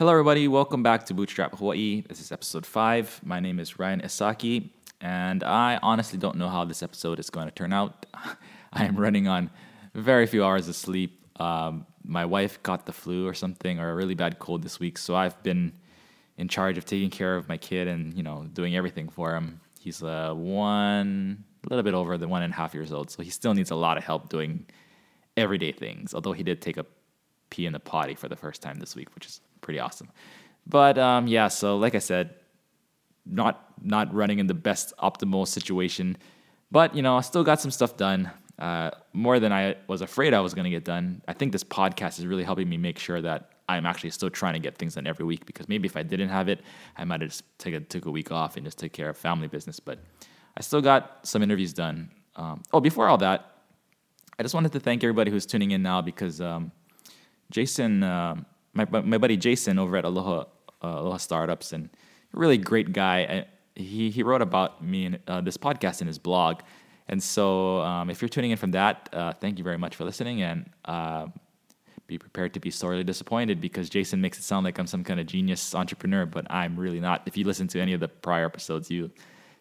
Hello, everybody. Welcome back to Bootstrap Hawaii. This is episode five. My name is Ryan Esaki, and I honestly don't know how this episode is going to turn out. I am running on very few hours of sleep. Um, my wife got the flu or something, or a really bad cold this week, so I've been in charge of taking care of my kid and you know doing everything for him. He's uh, one, a little bit over the one and a half years old, so he still needs a lot of help doing everyday things. Although he did take a pee in the potty for the first time this week, which is pretty awesome. But um, yeah, so like I said, not not running in the best optimal situation, but you know, I still got some stuff done. Uh, more than I was afraid I was going to get done. I think this podcast is really helping me make sure that I'm actually still trying to get things done every week because maybe if I didn't have it, I might have just take a, took a week off and just take care of family business. But I still got some interviews done. Um, oh, before all that, I just wanted to thank everybody who's tuning in now because um, Jason, uh, my, my buddy Jason over at Aloha, uh, Aloha Startups, and really great guy. I, he, he wrote about me and uh, this podcast in his blog. And so, um, if you're tuning in from that, uh, thank you very much for listening, and uh, be prepared to be sorely disappointed because Jason makes it sound like I'm some kind of genius entrepreneur, but I'm really not. If you listen to any of the prior episodes, you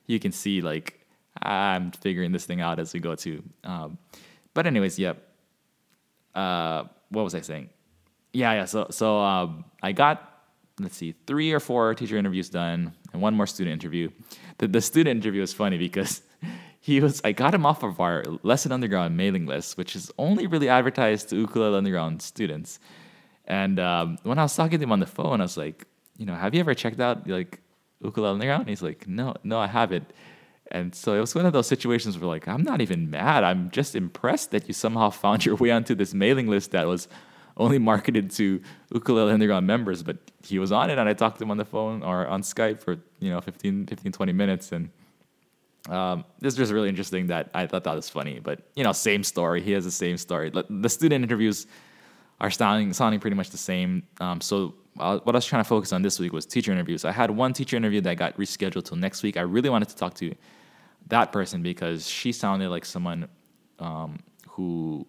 you can see like I'm figuring this thing out as we go too. Um, but anyways, yep. Uh, what was I saying? Yeah, yeah. So so um, I got let's see three or four teacher interviews done and one more student interview. The the student interview was funny because he was I got him off of our Lesson Underground mailing list, which is only really advertised to Ukulele Underground students. And um, when I was talking to him on the phone, I was like, you know, have you ever checked out like Ukulele Underground? And he's like, no, no, I haven't. And so it was one of those situations where like I'm not even mad. I'm just impressed that you somehow found your way onto this mailing list that was only marketed to Ukulele Underground members, but he was on it and I talked to him on the phone or on Skype for, you know, 15, 15 20 minutes and um, this is just really interesting that I thought that was funny, but you know, same story. He has the same story. The student interviews are sounding sounding pretty much the same. Um, so uh, what I was trying to focus on this week was teacher interviews. I had one teacher interview that got rescheduled till next week. I really wanted to talk to that person because she sounded like someone um, who,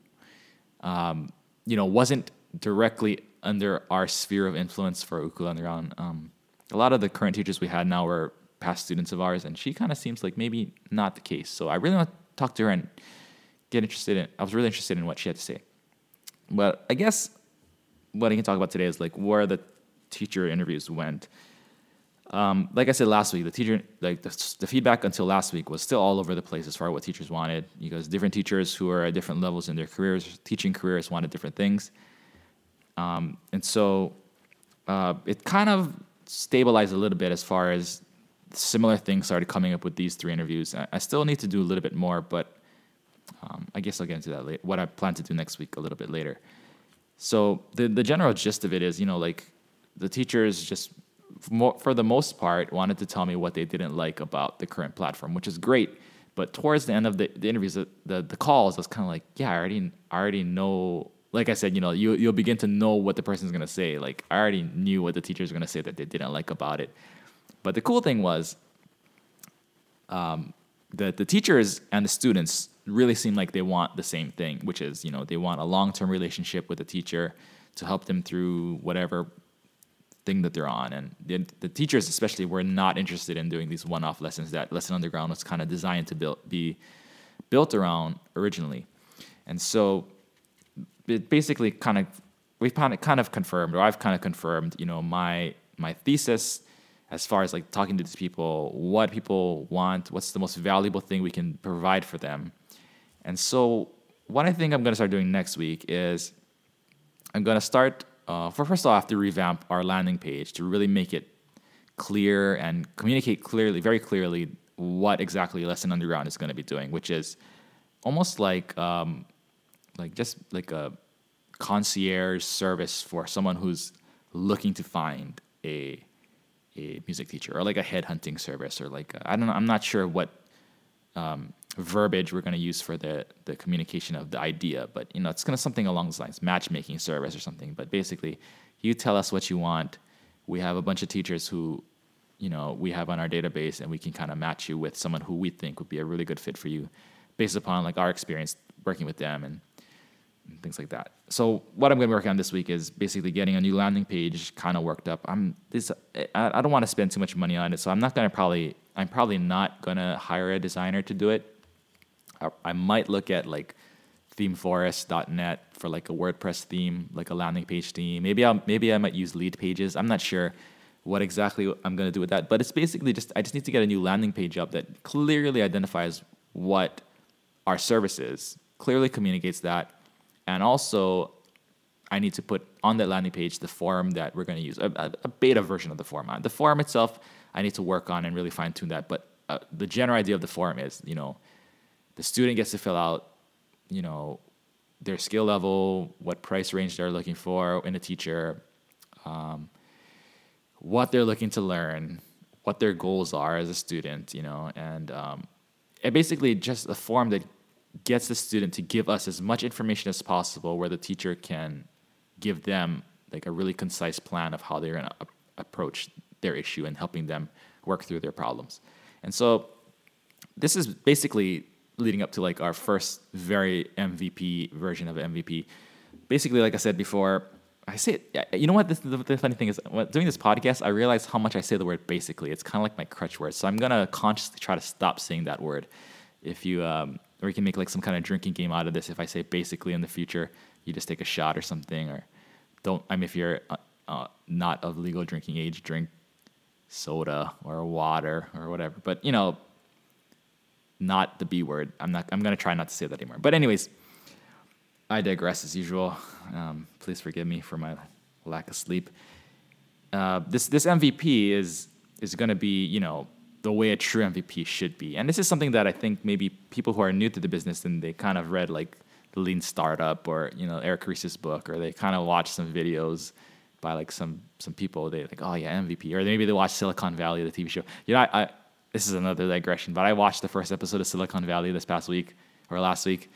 um, you know, wasn't directly under our sphere of influence for underground. Um, a lot of the current teachers we had now were past students of ours, and she kind of seems like maybe not the case. So I really want to talk to her and get interested in. I was really interested in what she had to say. But I guess what I can talk about today is like where the teacher interviews went. Um, like I said last week, the teacher, like the, the, feedback until last week was still all over the place as far as what teachers wanted, because different teachers who are at different levels in their careers, teaching careers, wanted different things. Um, and so uh, it kind of stabilized a little bit as far as similar things started coming up with these three interviews. I, still need to do a little bit more, but um, I guess I'll get into that later. What I plan to do next week a little bit later. So the the general gist of it is, you know, like the teachers just for, the most part wanted to tell me what they didn't like about the current platform, which is great. But towards the end of the, the interviews, the, the, the calls, I was kind of like, yeah, I already I already know. Like I said, you know, you you'll begin to know what the person's gonna say. Like I already knew what the teacher's gonna say that they didn't like about it. But the cool thing was, um, the the teachers and the students really seem like they want the same thing, which is you know they want a long term relationship with the teacher to help them through whatever thing that they're on. And the, the teachers especially were not interested in doing these one off lessons that Lesson Underground was kind of designed to build, be built around originally. And so basically kind of we've kind of kind of confirmed, or I've kind of confirmed, you know, my my thesis as far as like talking to these people, what people want, what's the most valuable thing we can provide for them. And so, what I think I'm going to start doing next week is I'm going to start, uh, for first of all, I have to revamp our landing page to really make it clear and communicate clearly, very clearly, what exactly Lesson Underground is going to be doing, which is almost like, um, like just like a concierge service for someone who's looking to find a a music teacher or like a headhunting service or like I don't know. I'm not sure what um, verbiage we're going to use for the the communication of the idea, but you know, it's going to something along those lines, matchmaking service or something. But basically, you tell us what you want. We have a bunch of teachers who, you know, we have on our database, and we can kind of match you with someone who we think would be a really good fit for you, based upon like our experience working with them and and things like that. So what I'm going to work on this week is basically getting a new landing page kind of worked up. I'm this I, don't want to spend too much money on it, so I'm not going to probably I'm probably not going to hire a designer to do it. I, I might look at like themeforest.net for like a WordPress theme, like a landing page theme. Maybe I maybe I might use Leadpages. I'm not sure what exactly I'm going to do with that, but it's basically just I just need to get a new landing page up that clearly identifies what our service is, clearly communicates that, and also I need to put on that landing page the form that we're going to use, a, a, beta version of the form. The form itself, I need to work on and really fine tune that. But uh, the general idea of the form is, you know, the student gets to fill out, you know, their skill level, what price range they're looking for in a teacher, um, what they're looking to learn, what their goals are as a student, you know, and um, it basically just a form that gets the student to give us as much information as possible where the teacher can give them like a really concise plan of how they're going to a- approach their issue and helping them work through their problems. And so this is basically leading up to like our first very MVP version of MVP. Basically, like I said before, I say it, you know what this, the, the funny thing is doing this podcast, I realize how much I say the word basically. It's kind of like my crutch word. So I'm going to consciously try to stop saying that word. If you um, or we can make like some kind of drinking game out of this. If I say basically in the future, you just take a shot or something, or don't. I mean, if you're uh, uh, not of legal drinking age, drink soda or water or whatever. But you know, not the B word. I'm not. I'm gonna try not to say that anymore. But anyways, I digress as usual. Um, please forgive me for my lack of sleep. Uh, this this MVP is is gonna be you know the way a true MVP should be. And this is something that I think maybe people who are new to the business and they kind of read like the Lean Startup or you know Eric Ries's book, or they kind of watch some videos by like some some people. They like, oh yeah, MVP, or maybe they watch Silicon Valley, the TV show. You know, I, I this is another digression, but I watched the first episode of Silicon Valley this past week or last week,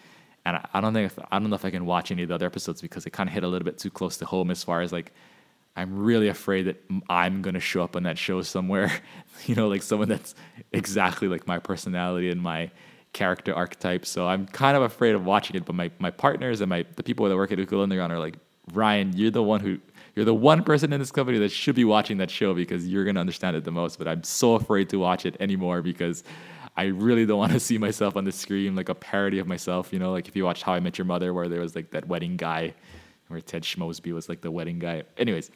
and I, don't think if, I don't know if I can watch any of the other episodes because it kind of hit a little bit too close to home as far as like I'm really afraid that I'm gonna show up on that show somewhere, you know, like someone that's exactly like my personality and my character archetype. So I'm kind of afraid of watching it. But my, my partners and my the people that work at Ukul Underground are like, Ryan, you're the one who you're the one person in this company that should be watching that show because you're gonna understand it the most. But I'm so afraid to watch it anymore because I really don't want to see myself on the screen like a parody of myself. You know, like if you watch How I Met Your Mother, where there was like that wedding guy where Ted Schmoseby was like the wedding guy. Anyways,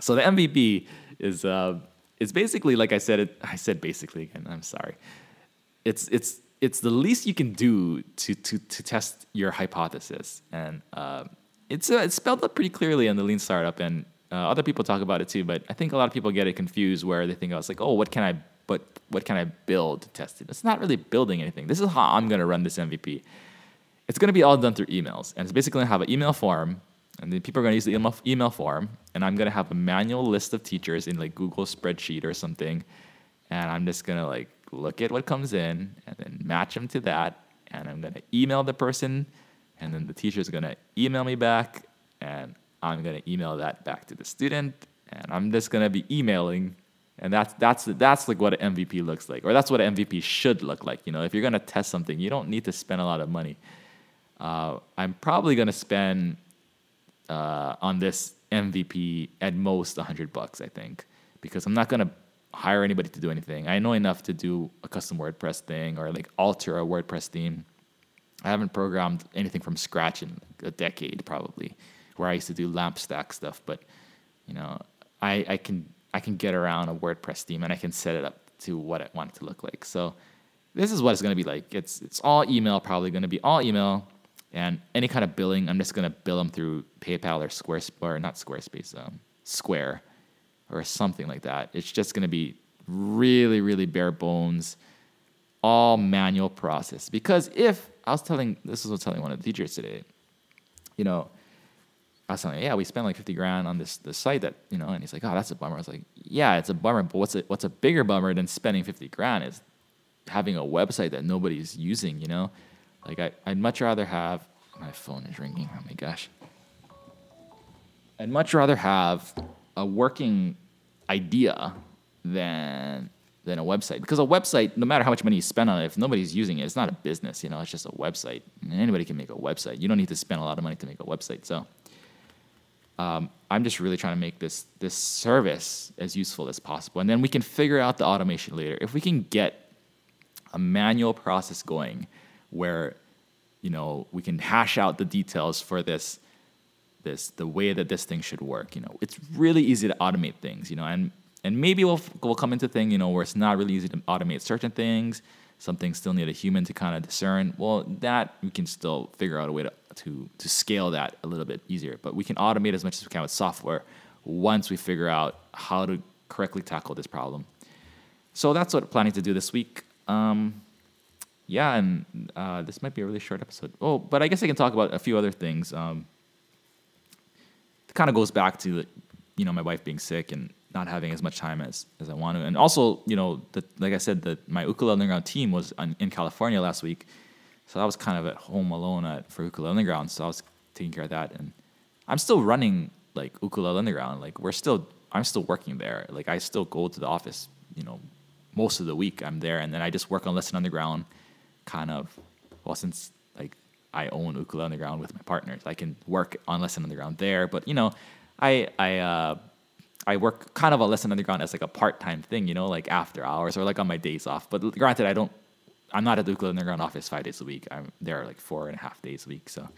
so the MVP is uh, it's basically like I said it. I said basically again. I'm sorry. It's it's it's the least you can do to to to test your hypothesis, and uh, it's uh, it's spelled out pretty clearly in the Lean Startup, and uh, other people talk about it too. But I think a lot of people get it confused where they think oh, it's like, oh, what can I but what can I build to test it? It's not really building anything. This is how I'm going to run this MVP it's going to be all done through emails. And it's basically going to have an email form, and then people are going to use the email, email form, and I'm going to have a manual list of teachers in like Google spreadsheet or something, and I'm just going to like look at what comes in and then match them to that, and I'm going to email the person, and then the teacher is going to email me back, and I'm going to email that back to the student, and I'm just going to be emailing and that's that's that's like what an MVP looks like, or that's what an MVP should look like. You know, if you're gonna test something, you don't need to spend a lot of money. Uh, I'm probably gonna spend uh, on this MVP at most 100 bucks, I think, because I'm not gonna hire anybody to do anything. I know enough to do a custom WordPress thing or like alter a WordPress theme. I haven't programmed anything from scratch in a decade, probably, where I used to do lamp stack stuff. But you know, I, I can I can get around a WordPress theme and I can set it up to what I want it to look like. So this is what it's going to be like. It's it's all email, probably going to be all email. And any kind of billing, I'm just gonna bill them through PayPal or Squarespace, or not Squarespace, um, Square, or something like that. It's just gonna be really, really bare bones, all manual process. Because if I was telling, this is what I was telling one of the teachers today, you know, I was telling, yeah, we spent like fifty grand on this this site that you know, and he's like, oh, that's a bummer. I was like, yeah, it's a bummer, but what's a what's a bigger bummer than spending fifty grand is having a website that nobody's using, you know like I, I'd much rather have my phone is ringing. Oh my gosh. I'd much rather have a working idea than than a website because a website, no matter how much money you spend on it, if nobody's using it, it's not a business. You know, it's just a website. And anybody can make a website. You don't need to spend a lot of money to make a website. So um, I'm just really trying to make this this service as useful as possible, and then we can figure out the automation later. If we can get a manual process going, where you know we can hash out the details for this this the way that this thing should work. You know, it's really easy to automate things. You know, and and maybe we'll we'll come into thing you know where it's not really easy to automate certain things. Some things still need a human to kind of discern. Well, that we can still figure out a way to to to scale that a little bit easier. But we can automate as much as we can with software once we figure out how to correctly tackle this problem. So that's what I'm planning to do this week. Um, yeah, and uh, this might be a really short episode. Oh, but I guess I can talk about a few other things. Um, it kind of goes back to you know my wife being sick and not having as much time as, as I want to, and also you know the, like I said that my ukulele underground team was on, in California last week, so I was kind of at home alone at, for ukulele underground. So I was taking care of that, and I'm still running like ukulele underground. Like we're still I'm still working there. Like I still go to the office, you know, most of the week I'm there, and then I just work on Lesson Underground, kind of. Well, since like I own Ukulele Underground with my partners. I can work on Lesson Underground there, but you know, I I uh, I work kind of a lesson on Lesson Underground as like a part time thing, you know, like after hours or like on my days off. But granted, I don't. I'm not at the Ukulele Underground office five days a week. I'm there like four and a half days a week. So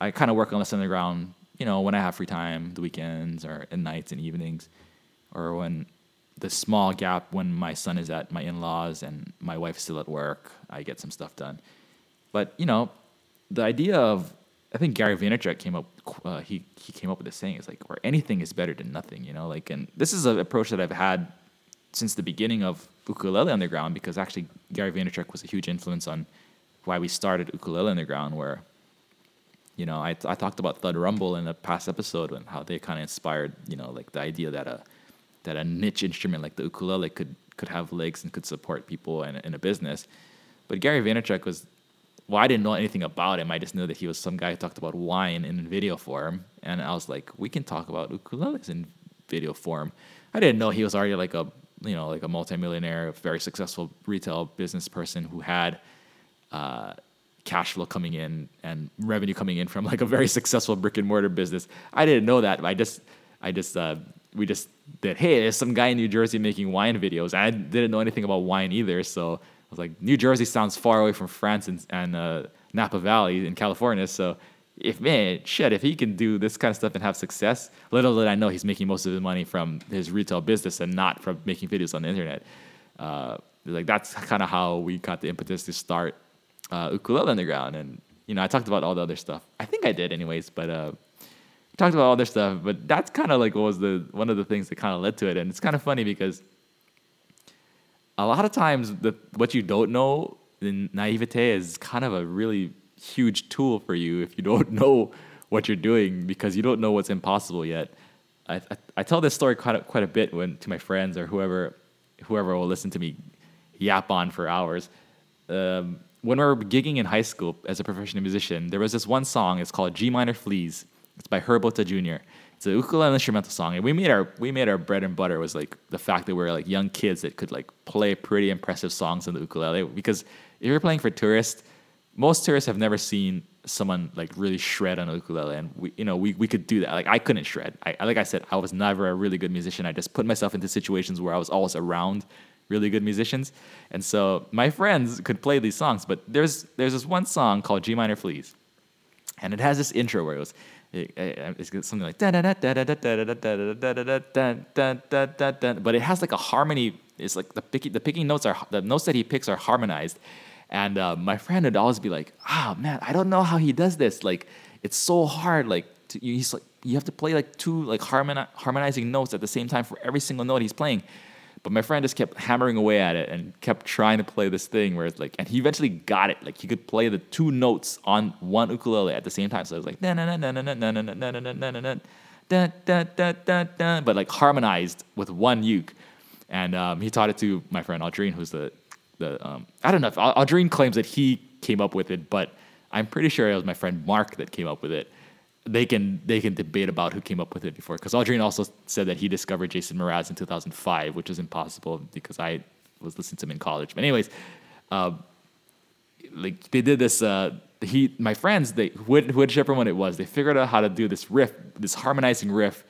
I kind of work on Lesson Underground, you know, when I have free time, the weekends or at nights and evenings, or when the small gap when my son is at my in laws and my wife's still at work, I get some stuff done. But you know, the idea of I think Gary Vaynerchuk came up. Uh, he he came up with this saying. It's like where anything is better than nothing. You know, like and this is an approach that I've had since the beginning of Ukulele Underground because actually Gary Vaynerchuk was a huge influence on why we started Ukulele Underground. Where you know I I talked about Thud Rumble in a past episode and how they kind of inspired you know like the idea that a that a niche instrument like the ukulele could could have legs and could support people in, in a business. But Gary Vaynerchuk was well, I didn't know anything about him. I just knew that he was some guy who talked about wine in video form, and I was like, we can talk about ukuleles in video form. I didn't know he was already like a you know like a multimillionaire, a very successful retail business person who had uh, cash flow coming in and revenue coming in from like a very successful brick and mortar business. I didn't know that. I just I just uh, we just did. Hey, there's some guy in New Jersey making wine videos. I didn't know anything about wine either, so I was like, New Jersey sounds far away from France and, and uh, Napa Valley in California. So if man, shit, if he can do this kind of stuff and have success, little did I know he's making most of his money from his retail business and not from making videos on the internet. Uh, like that's kind of how we got the impetus to start uh, Ukulele Underground. And you know, I talked about all the other stuff. I think I did, anyways. But uh, talked about all other stuff. But that's kind of like what was the one of the things that kind of led to it. And it's kind of funny because a lot of times the what you don't know in naivete is kind of a really huge tool for you if you don't know what you're doing because you don't know what's impossible yet. I, I, I tell this story quite a, quite a bit when to my friends or whoever whoever will listen to me yap on for hours. Um, when we were gigging in high school as a professional musician, there was this one song. It's called G Minor Fleas. It's by Herb Ohta Jr. It's a ukulele instrumental song, and we made our we made our bread and butter was like the fact that we are like young kids that could like play pretty impressive songs on the ukulele. Because if you're playing for tourists, most tourists have never seen someone like really shred on a ukulele, and we you know we we could do that. Like I couldn't shred. I like I said, I was never a really good musician. I just put myself into situations where I was always around really good musicians, and so my friends could play these songs. But there's there's this one song called G minor fleas, and it has this intro where it goes it's something like but it has like a harmony. It's like the picking the picking notes are the notes that he picks are harmonized, and uh, my friend would always be like, "Ah, oh, man, I don't know how he does this. Like, it's so hard. Like, to, he's like you have to play like two like harmoni- harmonizing notes at the same time for every single note he's playing." But my friend just kept hammering away at it and kept trying to play this thing where it's like, and he eventually got it. Like he could play the two notes on one ukulele at the same time. So it was like, but like harmonized with one uke. And um, he taught it to my friend Aldrine, who's the, the um, I don't know if Aldrine claims that he came up with it, but I'm pretty sure it was my friend Mark that came up with it they can they can debate about who came up with it before. Because Aldrine also said that he discovered Jason Mraz in 2005, which is impossible because I was listening to him in college. But anyways, um, like they did this. Uh, he, my friends, they whichever one it was, they figured out how to do this riff, this harmonizing riff,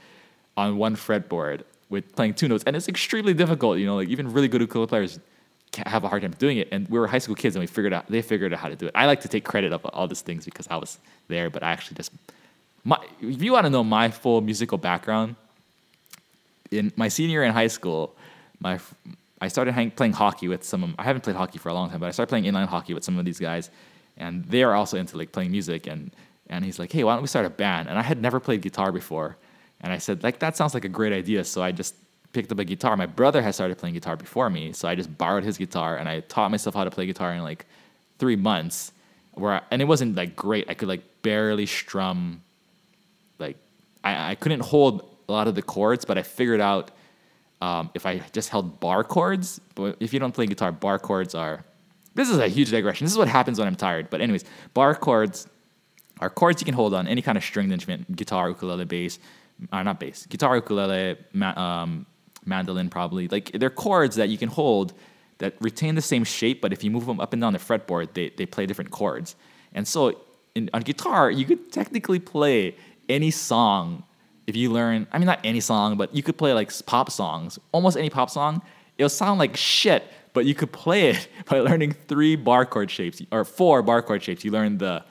on one fretboard with playing two notes, and it's extremely difficult. You know, like even really good ukulele players have a hard time doing it. And we were high school kids, and we figured out they figured out how to do it. I like to take credit of all these things because I was there, but I actually just my. If you want to know my full musical background, in my senior year in high school, my I started hang, playing hockey with some. Of, I haven't played hockey for a long time, but I started playing inline hockey with some of these guys, and they are also into like playing music. And and he's like, hey, why don't we start a band? And I had never played guitar before, and I said like that sounds like a great idea. So I just picked up a guitar. My brother had started playing guitar before me, so I just borrowed his guitar and I taught myself how to play guitar in like three months. Where I, and it wasn't like great. I could like barely strum. I, I couldn't hold a lot of the chords, but I figured out um, if I just held bar chords. But if you don't play guitar, bar chords are. This is a huge digression. This is what happens when I'm tired. But anyways, bar chords are chords you can hold on any kind of stringed instrument, guitar, ukulele, bass, uh, not bass, guitar, ukulele, ma- um, mandolin, probably. Like they're chords that you can hold that retain the same shape, but if you move them up and down the fretboard, they, they play different chords. And so in, on guitar, you could technically play any song if you learn, I mean, not any song, but you could play like pop songs, almost any pop song. It'll sound like shit, but you could play it by learning three bar chord shapes or four bar chord shapes. You learn the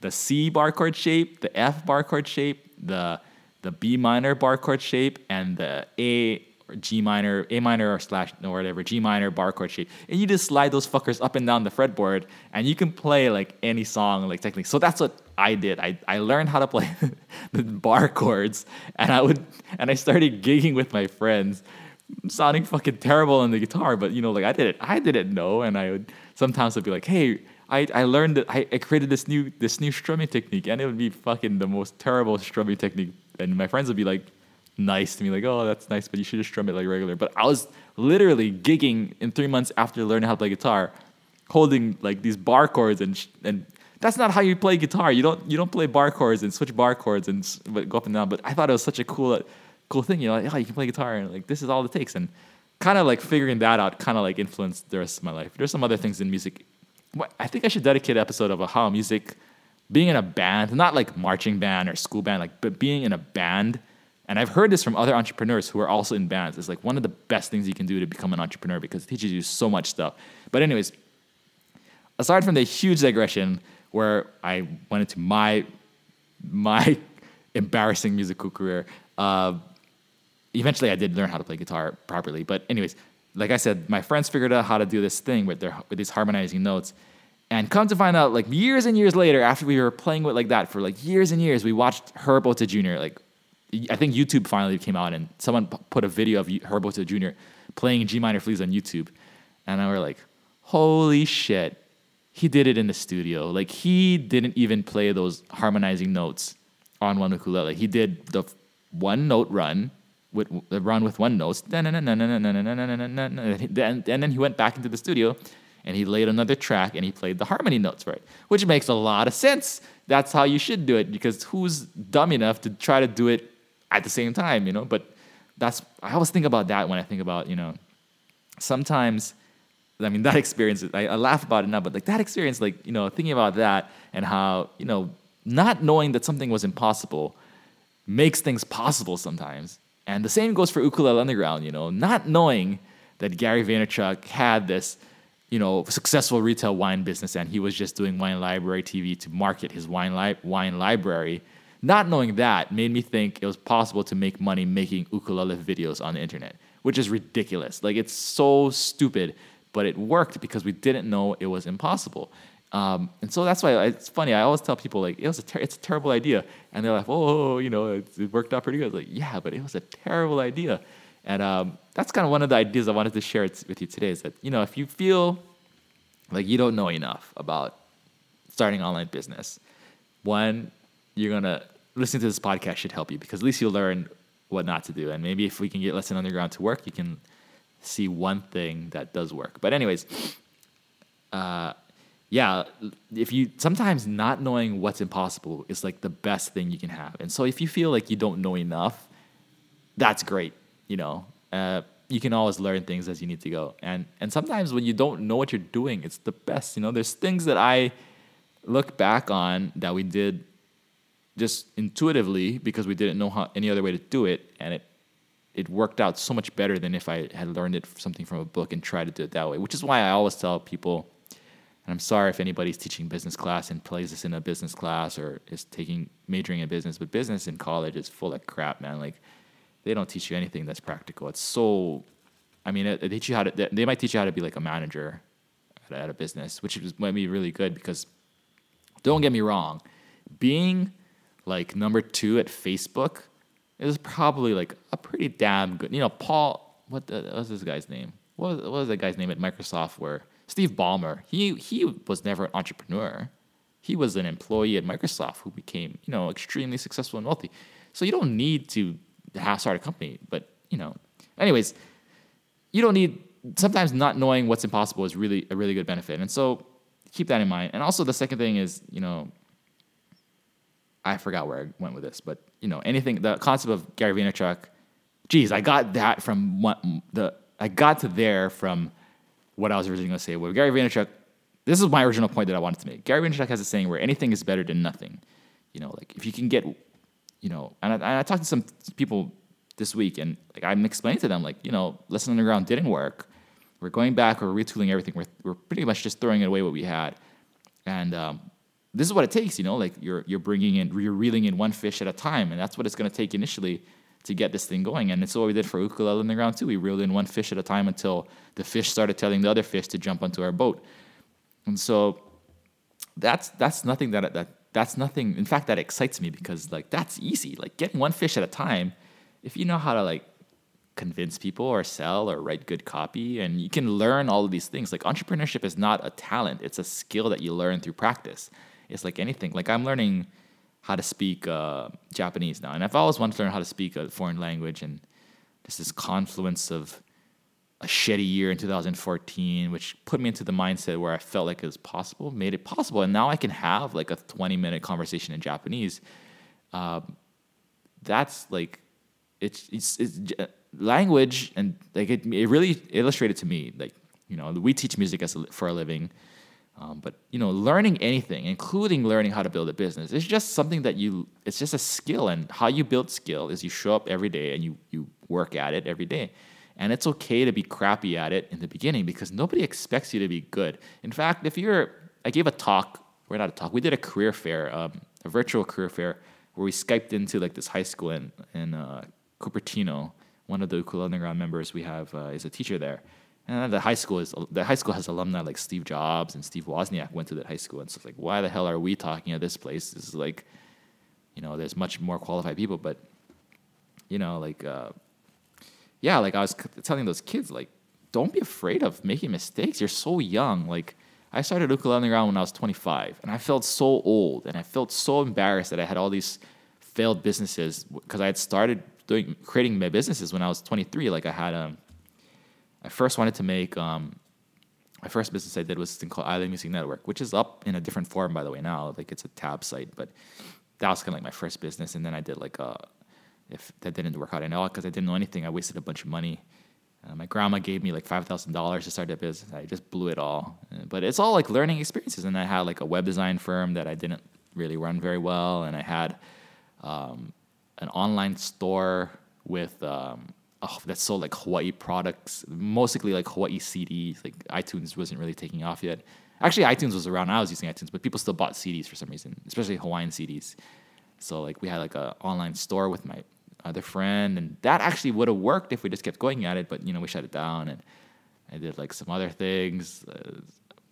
the C bar chord shape, the F bar chord shape, the the B minor bar chord shape, and the A or G minor, A minor or slash or whatever, G minor bar chord shape. And you just slide those fuckers up and down the fretboard and you can play like any song like technically. So that's what I did. I, I learned how to play the bar chords and I would and I started gigging with my friends, sounding fucking terrible on the guitar, but you know, like I did it. I didn't know and I would sometimes I'd be like, hey, I, I learned that I, I created this new this new strumming technique and it would be fucking the most terrible strumming technique and my friends would be like nice to me, like, oh, that's nice, but you should just strum it like regular. But I was literally gigging in three months after learning how to play guitar, holding like these bar chords and sh- and that's not how you play guitar. You don't you don't play bar chords and switch bar chords and go up and down. But I thought it was such a cool uh, cool thing. You know, like, oh, you can play guitar and like this is all it takes. And kind of like figuring that out kind of like influenced the rest of my life. There's some other things in music. I think I should dedicate an episode of a how music, being in a band, not like marching band or school band, like but being in a band and I've heard this from other entrepreneurs who are also in bands. It's like one of the best things you can do to become an entrepreneur because it teaches you so much stuff. But anyways, aside from the huge digression where I went into my my embarrassing musical career, uh, eventually I did learn how to play guitar properly. But anyways, like I said, my friends figured out how to do this thing with their with these harmonizing notes. And come to find out, like years and years later, after we were playing with like that for like years and years, we watched Herb Jr. like I think YouTube finally came out and someone put a video of Herb Ohta Jr. playing G minor fleas on YouTube, and I were like, holy shit, he did it in the studio. Like he didn't even play those harmonizing notes on one ukulele. He did the one note run with the run with one note, and then he went back into the studio and he laid another track and he played the harmony notes right, which makes a lot of sense. That's how you should do it because who's dumb enough to try to do it at the same time, you know. But that's I always think about that when I think about you know. Sometimes, I mean that experience. I, I laugh about it now, but like that experience, like you know, thinking about that and how you know not knowing that something was impossible makes things possible sometimes. And the same goes for Ukulele Underground, you know, not knowing that Gary Vaynerchuk had this, you know, successful retail wine business and he was just doing Wine Library TV to market his wine, li- wine library not knowing that made me think it was possible to make money making ukulele videos on the internet, which is ridiculous. Like it's so stupid, but it worked because we didn't know it was impossible. Um, and so that's why it's funny. I always tell people like it was a ter- it's a terrible idea, and they're like, "Oh, you know, it, it worked out pretty good." Like, yeah, but it was a terrible idea, and um, that's kind of one of the ideas I wanted to share with you today. Is that you know if you feel like you don't know enough about starting online business, one, you're gonna listening to this podcast should help you because at least you'll learn what not to do. And maybe if we can get Lesson Underground to work, you can see one thing that does work. But anyways, uh, yeah, if you sometimes not knowing what's impossible is like the best thing you can have. And so if you feel like you don't know enough, that's great. You know, uh, you can always learn things as you need to go. And and sometimes when you don't know what you're doing, it's the best. You know, there's things that I look back on that we did just intuitively because we didn't know how any other way to do it, and it it worked out so much better than if I had learned it something from a book and tried to do it that way. Which is why I always tell people, and I'm sorry if anybody's teaching business class and plays this in a business class or is taking majoring in business, but business in college is full of crap, man. Like they don't teach you anything that's practical. It's so, I mean, they teach you how to. They might teach you how to be like a manager at a, business, which is, might be really good because, don't get me wrong, being like number two at Facebook is probably like a pretty damn good. You know, Paul, what the, what's this guy's name? What was, what was that guy's name at Microsoft? Where Steve Ballmer, he he was never an entrepreneur. He was an employee at Microsoft who became, you know, extremely successful and wealthy. So you don't need to have start a company, but you know, anyways, you don't need. Sometimes not knowing what's impossible is really a really good benefit, and so keep that in mind. And also the second thing is, you know, I forgot where I went with this, but you know, anything the concept of Gary Vaynerchuk. Geez, I got that from what the I got to there from what I was originally going to say. Well, Gary Vaynerchuk, this is my original point that I wanted to make. Gary Vaynerchuk has a saying where anything is better than nothing. You know, like if you can get, you know, and I, and I talked to some people this week, and like I'm explaining to them, like you know, Lesson Underground didn't work. We're going back, we're retooling everything. We're we're pretty much just throwing away what we had, and um, this is what it takes. You know, like you're you're bringing in, you're reeling in one fish at a time, and that's what it's going to take initially to get this thing going. And it's what we did for Ukulele Underground too. We reeled in one fish at a time until the fish started telling the other fish to jump onto our boat. And so that's that's nothing that that that's nothing. In fact, that excites me because like that's easy. Like getting one fish at a time. If you know how to like convince people or sell or write good copy and you can learn all of these things like entrepreneurship is not a talent it's a skill that you learn through practice it's like anything like i'm learning how to speak uh, Japanese now, and I've always wanted to learn how to speak a foreign language, and just this confluence of a shitty year in 2014, which put me into the mindset where I felt like it was possible, made it possible, and now I can have like a 20 minute conversation in Japanese. Um, that's like it's, it's, it's language, and like it, it really illustrated to me like you know we teach music as a, for a living um, but you know, learning anything, including learning how to build a business, is just something that you. It's just a skill, and how you build skill is you show up every day and you you work at it every day. And it's okay to be crappy at it in the beginning because nobody expects you to be good. In fact, if you're, I gave a talk. We're not a talk. We did a career fair, um, a virtual career fair, where we skyped into like this high school in in uh, Cupertino. One of the Ukulele Underground members we have uh, is a teacher there and the high school is the high school has alumni like Steve Jobs and Steve Wozniak went to that high school, and it's like, why the hell are we talking at this place? This is like, you know, there's much more qualified people, but you know, like, uh, yeah, like I was telling those kids, like, don't be afraid of making mistakes. You're so young. Like, I started ukulele underground when I was 25, and I felt so old, and I felt so embarrassed that I had all these failed businesses because I had started doing creating my businesses when I was 23. Like, I had um I first wanted to make um, my first business I did was thing called Island Music Network, which is up in a different form by the way now. Like it's a tab site, but that was kind of like my first business. And then I did like a if that didn't work out, I know because I didn't know anything. I wasted a bunch of money. Uh, my grandma gave me like five thousand dollars to start that business. I just blew it all. Uh, but it's all like learning experiences. And I had like a web design firm that I didn't really run very well, and I had um, an online store with um, oh, that sold like Hawaii products, mostly like Hawaii CDs. Like iTunes wasn't really taking off yet. Actually, iTunes was around. I was using iTunes, but people still bought CDs for some reason, especially Hawaiian CDs. So like we had like an online store with my other friend, and that actually would have worked if we just kept going at it. But you know we shut it down, and I did like some other things, uh,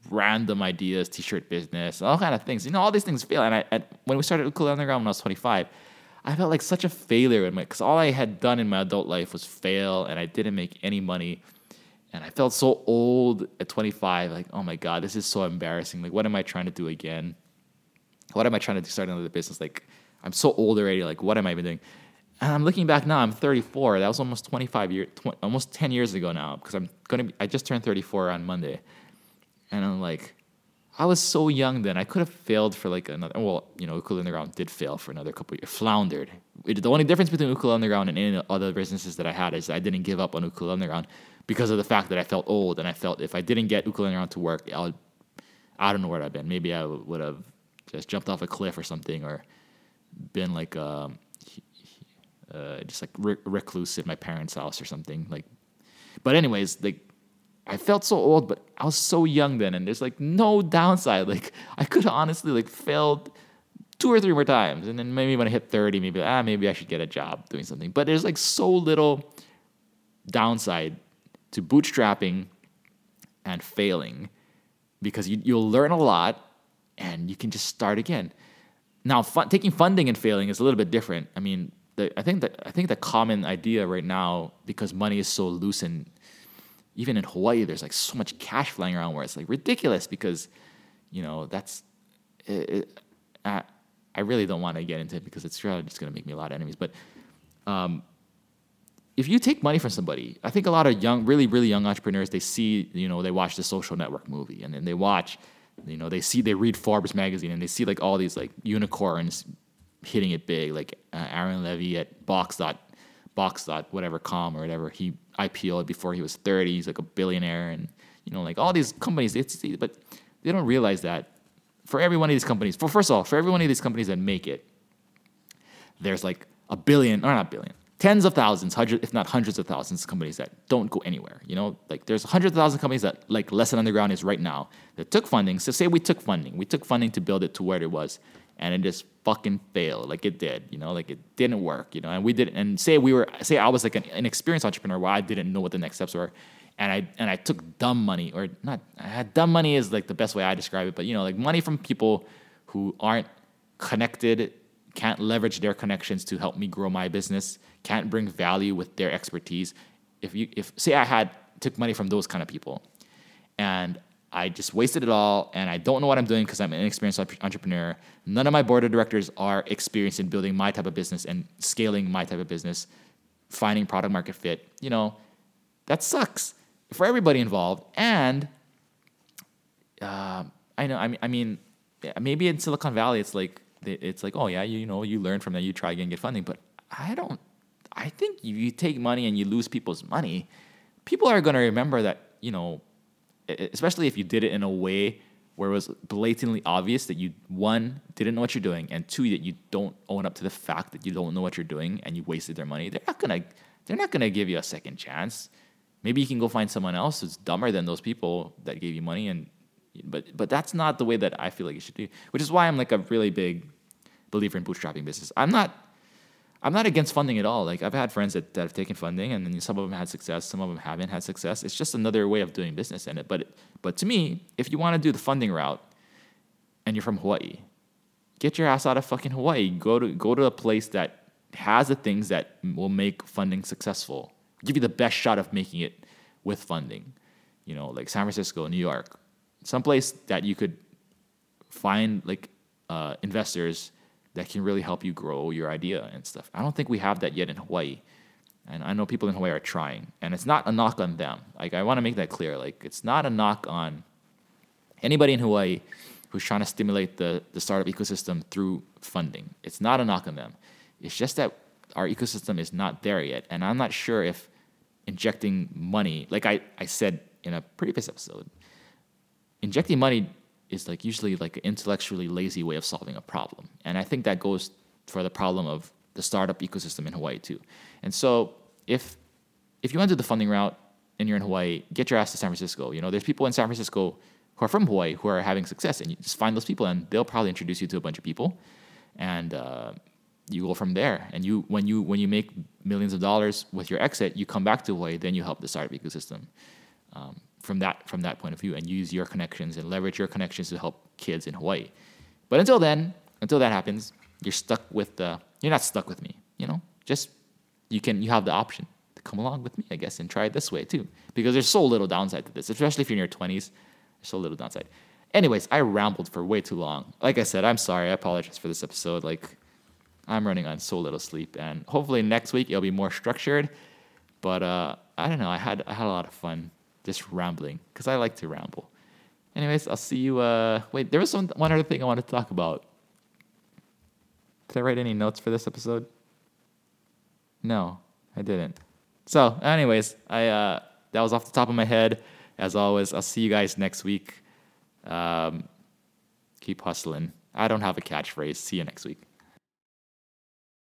random ideas, T-shirt business, all kind of things. You know all these things fail. And I, when we started Ukulele Underground when I was 25 I felt like such a failure in my because all I had done in my adult life was fail, and I didn't make any money. And I felt so old at 25. Like, oh my god, this is so embarrassing. Like, what am I trying to do again? What am I trying to start another business? Like, I'm so old already. Like, what am I even doing? And I'm looking back now. I'm 34. That was almost 25 years, almost 10 years ago now. Because I'm gonna be. I just turned 34 on Monday, and I'm like, I was so young then. I could have failed for like another. Well, you know, Ukulele Underground did fail for another couple years. Floundered. It, the only difference between Ukulele Underground and any other businesses that I had is I didn't give up on Ukulele Underground because of the fact that I felt old and I felt if I didn't get Ukulele Underground to work, I would. I don't know where I'd been. Maybe I would have just jumped off a cliff or something, or been like um, uh, just like recluse at my parents' house or something. Like, but anyways, like I felt so old, but I was so young then, and there's like no downside. Like I could honestly like failed two or three more times, and then maybe when I hit thirty, maybe ah maybe I should get a job doing something. But there's like so little downside to bootstrapping and failing because you, you'll learn a lot and you can just start again. Now, fun, taking funding and failing is a little bit different. I mean, the, I think that I think the common idea right now, because money is so loose and even in Hawaii, there's like so much cash flying around where it's like ridiculous because, you know, that's. It, it, I, I really don't want to get into it because it's really just going to make me a lot of enemies. But um, if you take money from somebody, I think a lot of young, really, really young entrepreneurs, they see, you know, they watch the Social Network movie and then they watch, you know, they see, they read Forbes magazine and they see like all these like unicorns hitting it big, like uh, Aaron Levie at Box dot Box dot whatever com or whatever. He IPO'd before he was 30. He's like a billionaire, and you know, like all these companies. It's but they don't realize that for every one of these companies, for first of all, for every one of these companies that make it, there's like a billion or not billion, tens of thousands, hundreds, if not hundreds of thousands of companies that don't go anywhere. You know, like there's hundreds of thousands of companies that like Lesson Underground is right now that took funding. So say we took funding, we took funding to build it to where it was and it just fucking failed like it did you know like it didn't work you know and we did and say we were say i was like an, an experienced entrepreneur where i didn't know what the next steps were and i and i took dumb money or not i had dumb money is like the best way i describe it but you know like money from people who aren't connected can't leverage their connections to help me grow my business can't bring value with their expertise. If you if say i had took money from those kind of people and I just wasted it all and I don't know what I'm doing because I'm an inexperienced entrepreneur. None of my board of directors are experienced in building my type of business and scaling my type of business, finding product market fit. You know, that sucks for everybody involved. And uh, I know, I mean, I mean, maybe in Silicon Valley, it's like, it's like, oh yeah, you, you know, you learn from that, you try again, get funding. But I don't, I think if you take money and you lose people's money, people are going to remember that, you know, especially if you did it in a way where it was blatantly obvious that you one didn't know what you're doing and two that you don't own up to the fact that you don't know what you're doing and you wasted their money they're not gonna they're not gonna give you a second chance. Maybe you can go find someone else who's dumber than those people that gave you money and but but that's not the way that I feel like you should do which is why I'm like a really big believer in bootstrapping business. I'm not I'm not against funding at all. Like I've had friends that, that have taken funding, and then some of them had success, some of them haven't had success. It's just another way of doing business in it. But but to me, if you want to do the funding route, and you're from Hawaii, get your ass out of fucking Hawaii. Go to go to a place that has the things that will make funding successful. Give you the best shot of making it with funding. You know, like San Francisco, New York, someplace that you could find like uh, investors that can really help you grow your idea and stuff. I don't think we have that yet in Hawaii. And I know people in Hawaii are trying. And it's not a knock on them. Like I want to make that clear. Like it's not a knock on anybody in Hawaii who's trying to stimulate the, the startup ecosystem through funding. It's not a knock on them. It's just that our ecosystem is not there yet. And I'm not sure if injecting money, like I, I said in a previous episode, injecting money is like usually like an intellectually lazy way of solving a problem. And I think that goes for the problem of the startup ecosystem in Hawaii too. And so if if you do the funding route and you're in Hawaii, get your ass to San Francisco. You know, there's people in San Francisco who are from Hawaii who are having success, and you just find those people, and they'll probably introduce you to a bunch of people, and uh, you go from there. And you when you when you make millions of dollars with your exit, you come back to Hawaii, then you help the startup ecosystem. Um, from that from that point of view and use your connections and leverage your connections to help kids in Hawaii. But until then, until that happens, you're stuck with the you're not stuck with me, you know? Just you can you have the option to come along with me, I guess, and try it this way too. Because there's so little downside to this, especially if you're in your twenties. There's so little downside. Anyways, I rambled for way too long. Like I said, I'm sorry. I apologize for this episode. Like I'm running on so little sleep, and hopefully next week it'll be more structured. But uh, I don't know. I had I had a lot of fun just rambling because I like to ramble. Anyways, I'll see you. Uh, wait, there was some one other thing I wanted to talk about. Did I write any notes for this episode? No, I didn't. So, anyways, I uh, that was off the top of my head. As always, I'll see you guys next week. Um, keep hustling. I don't have a catchphrase. See you next week.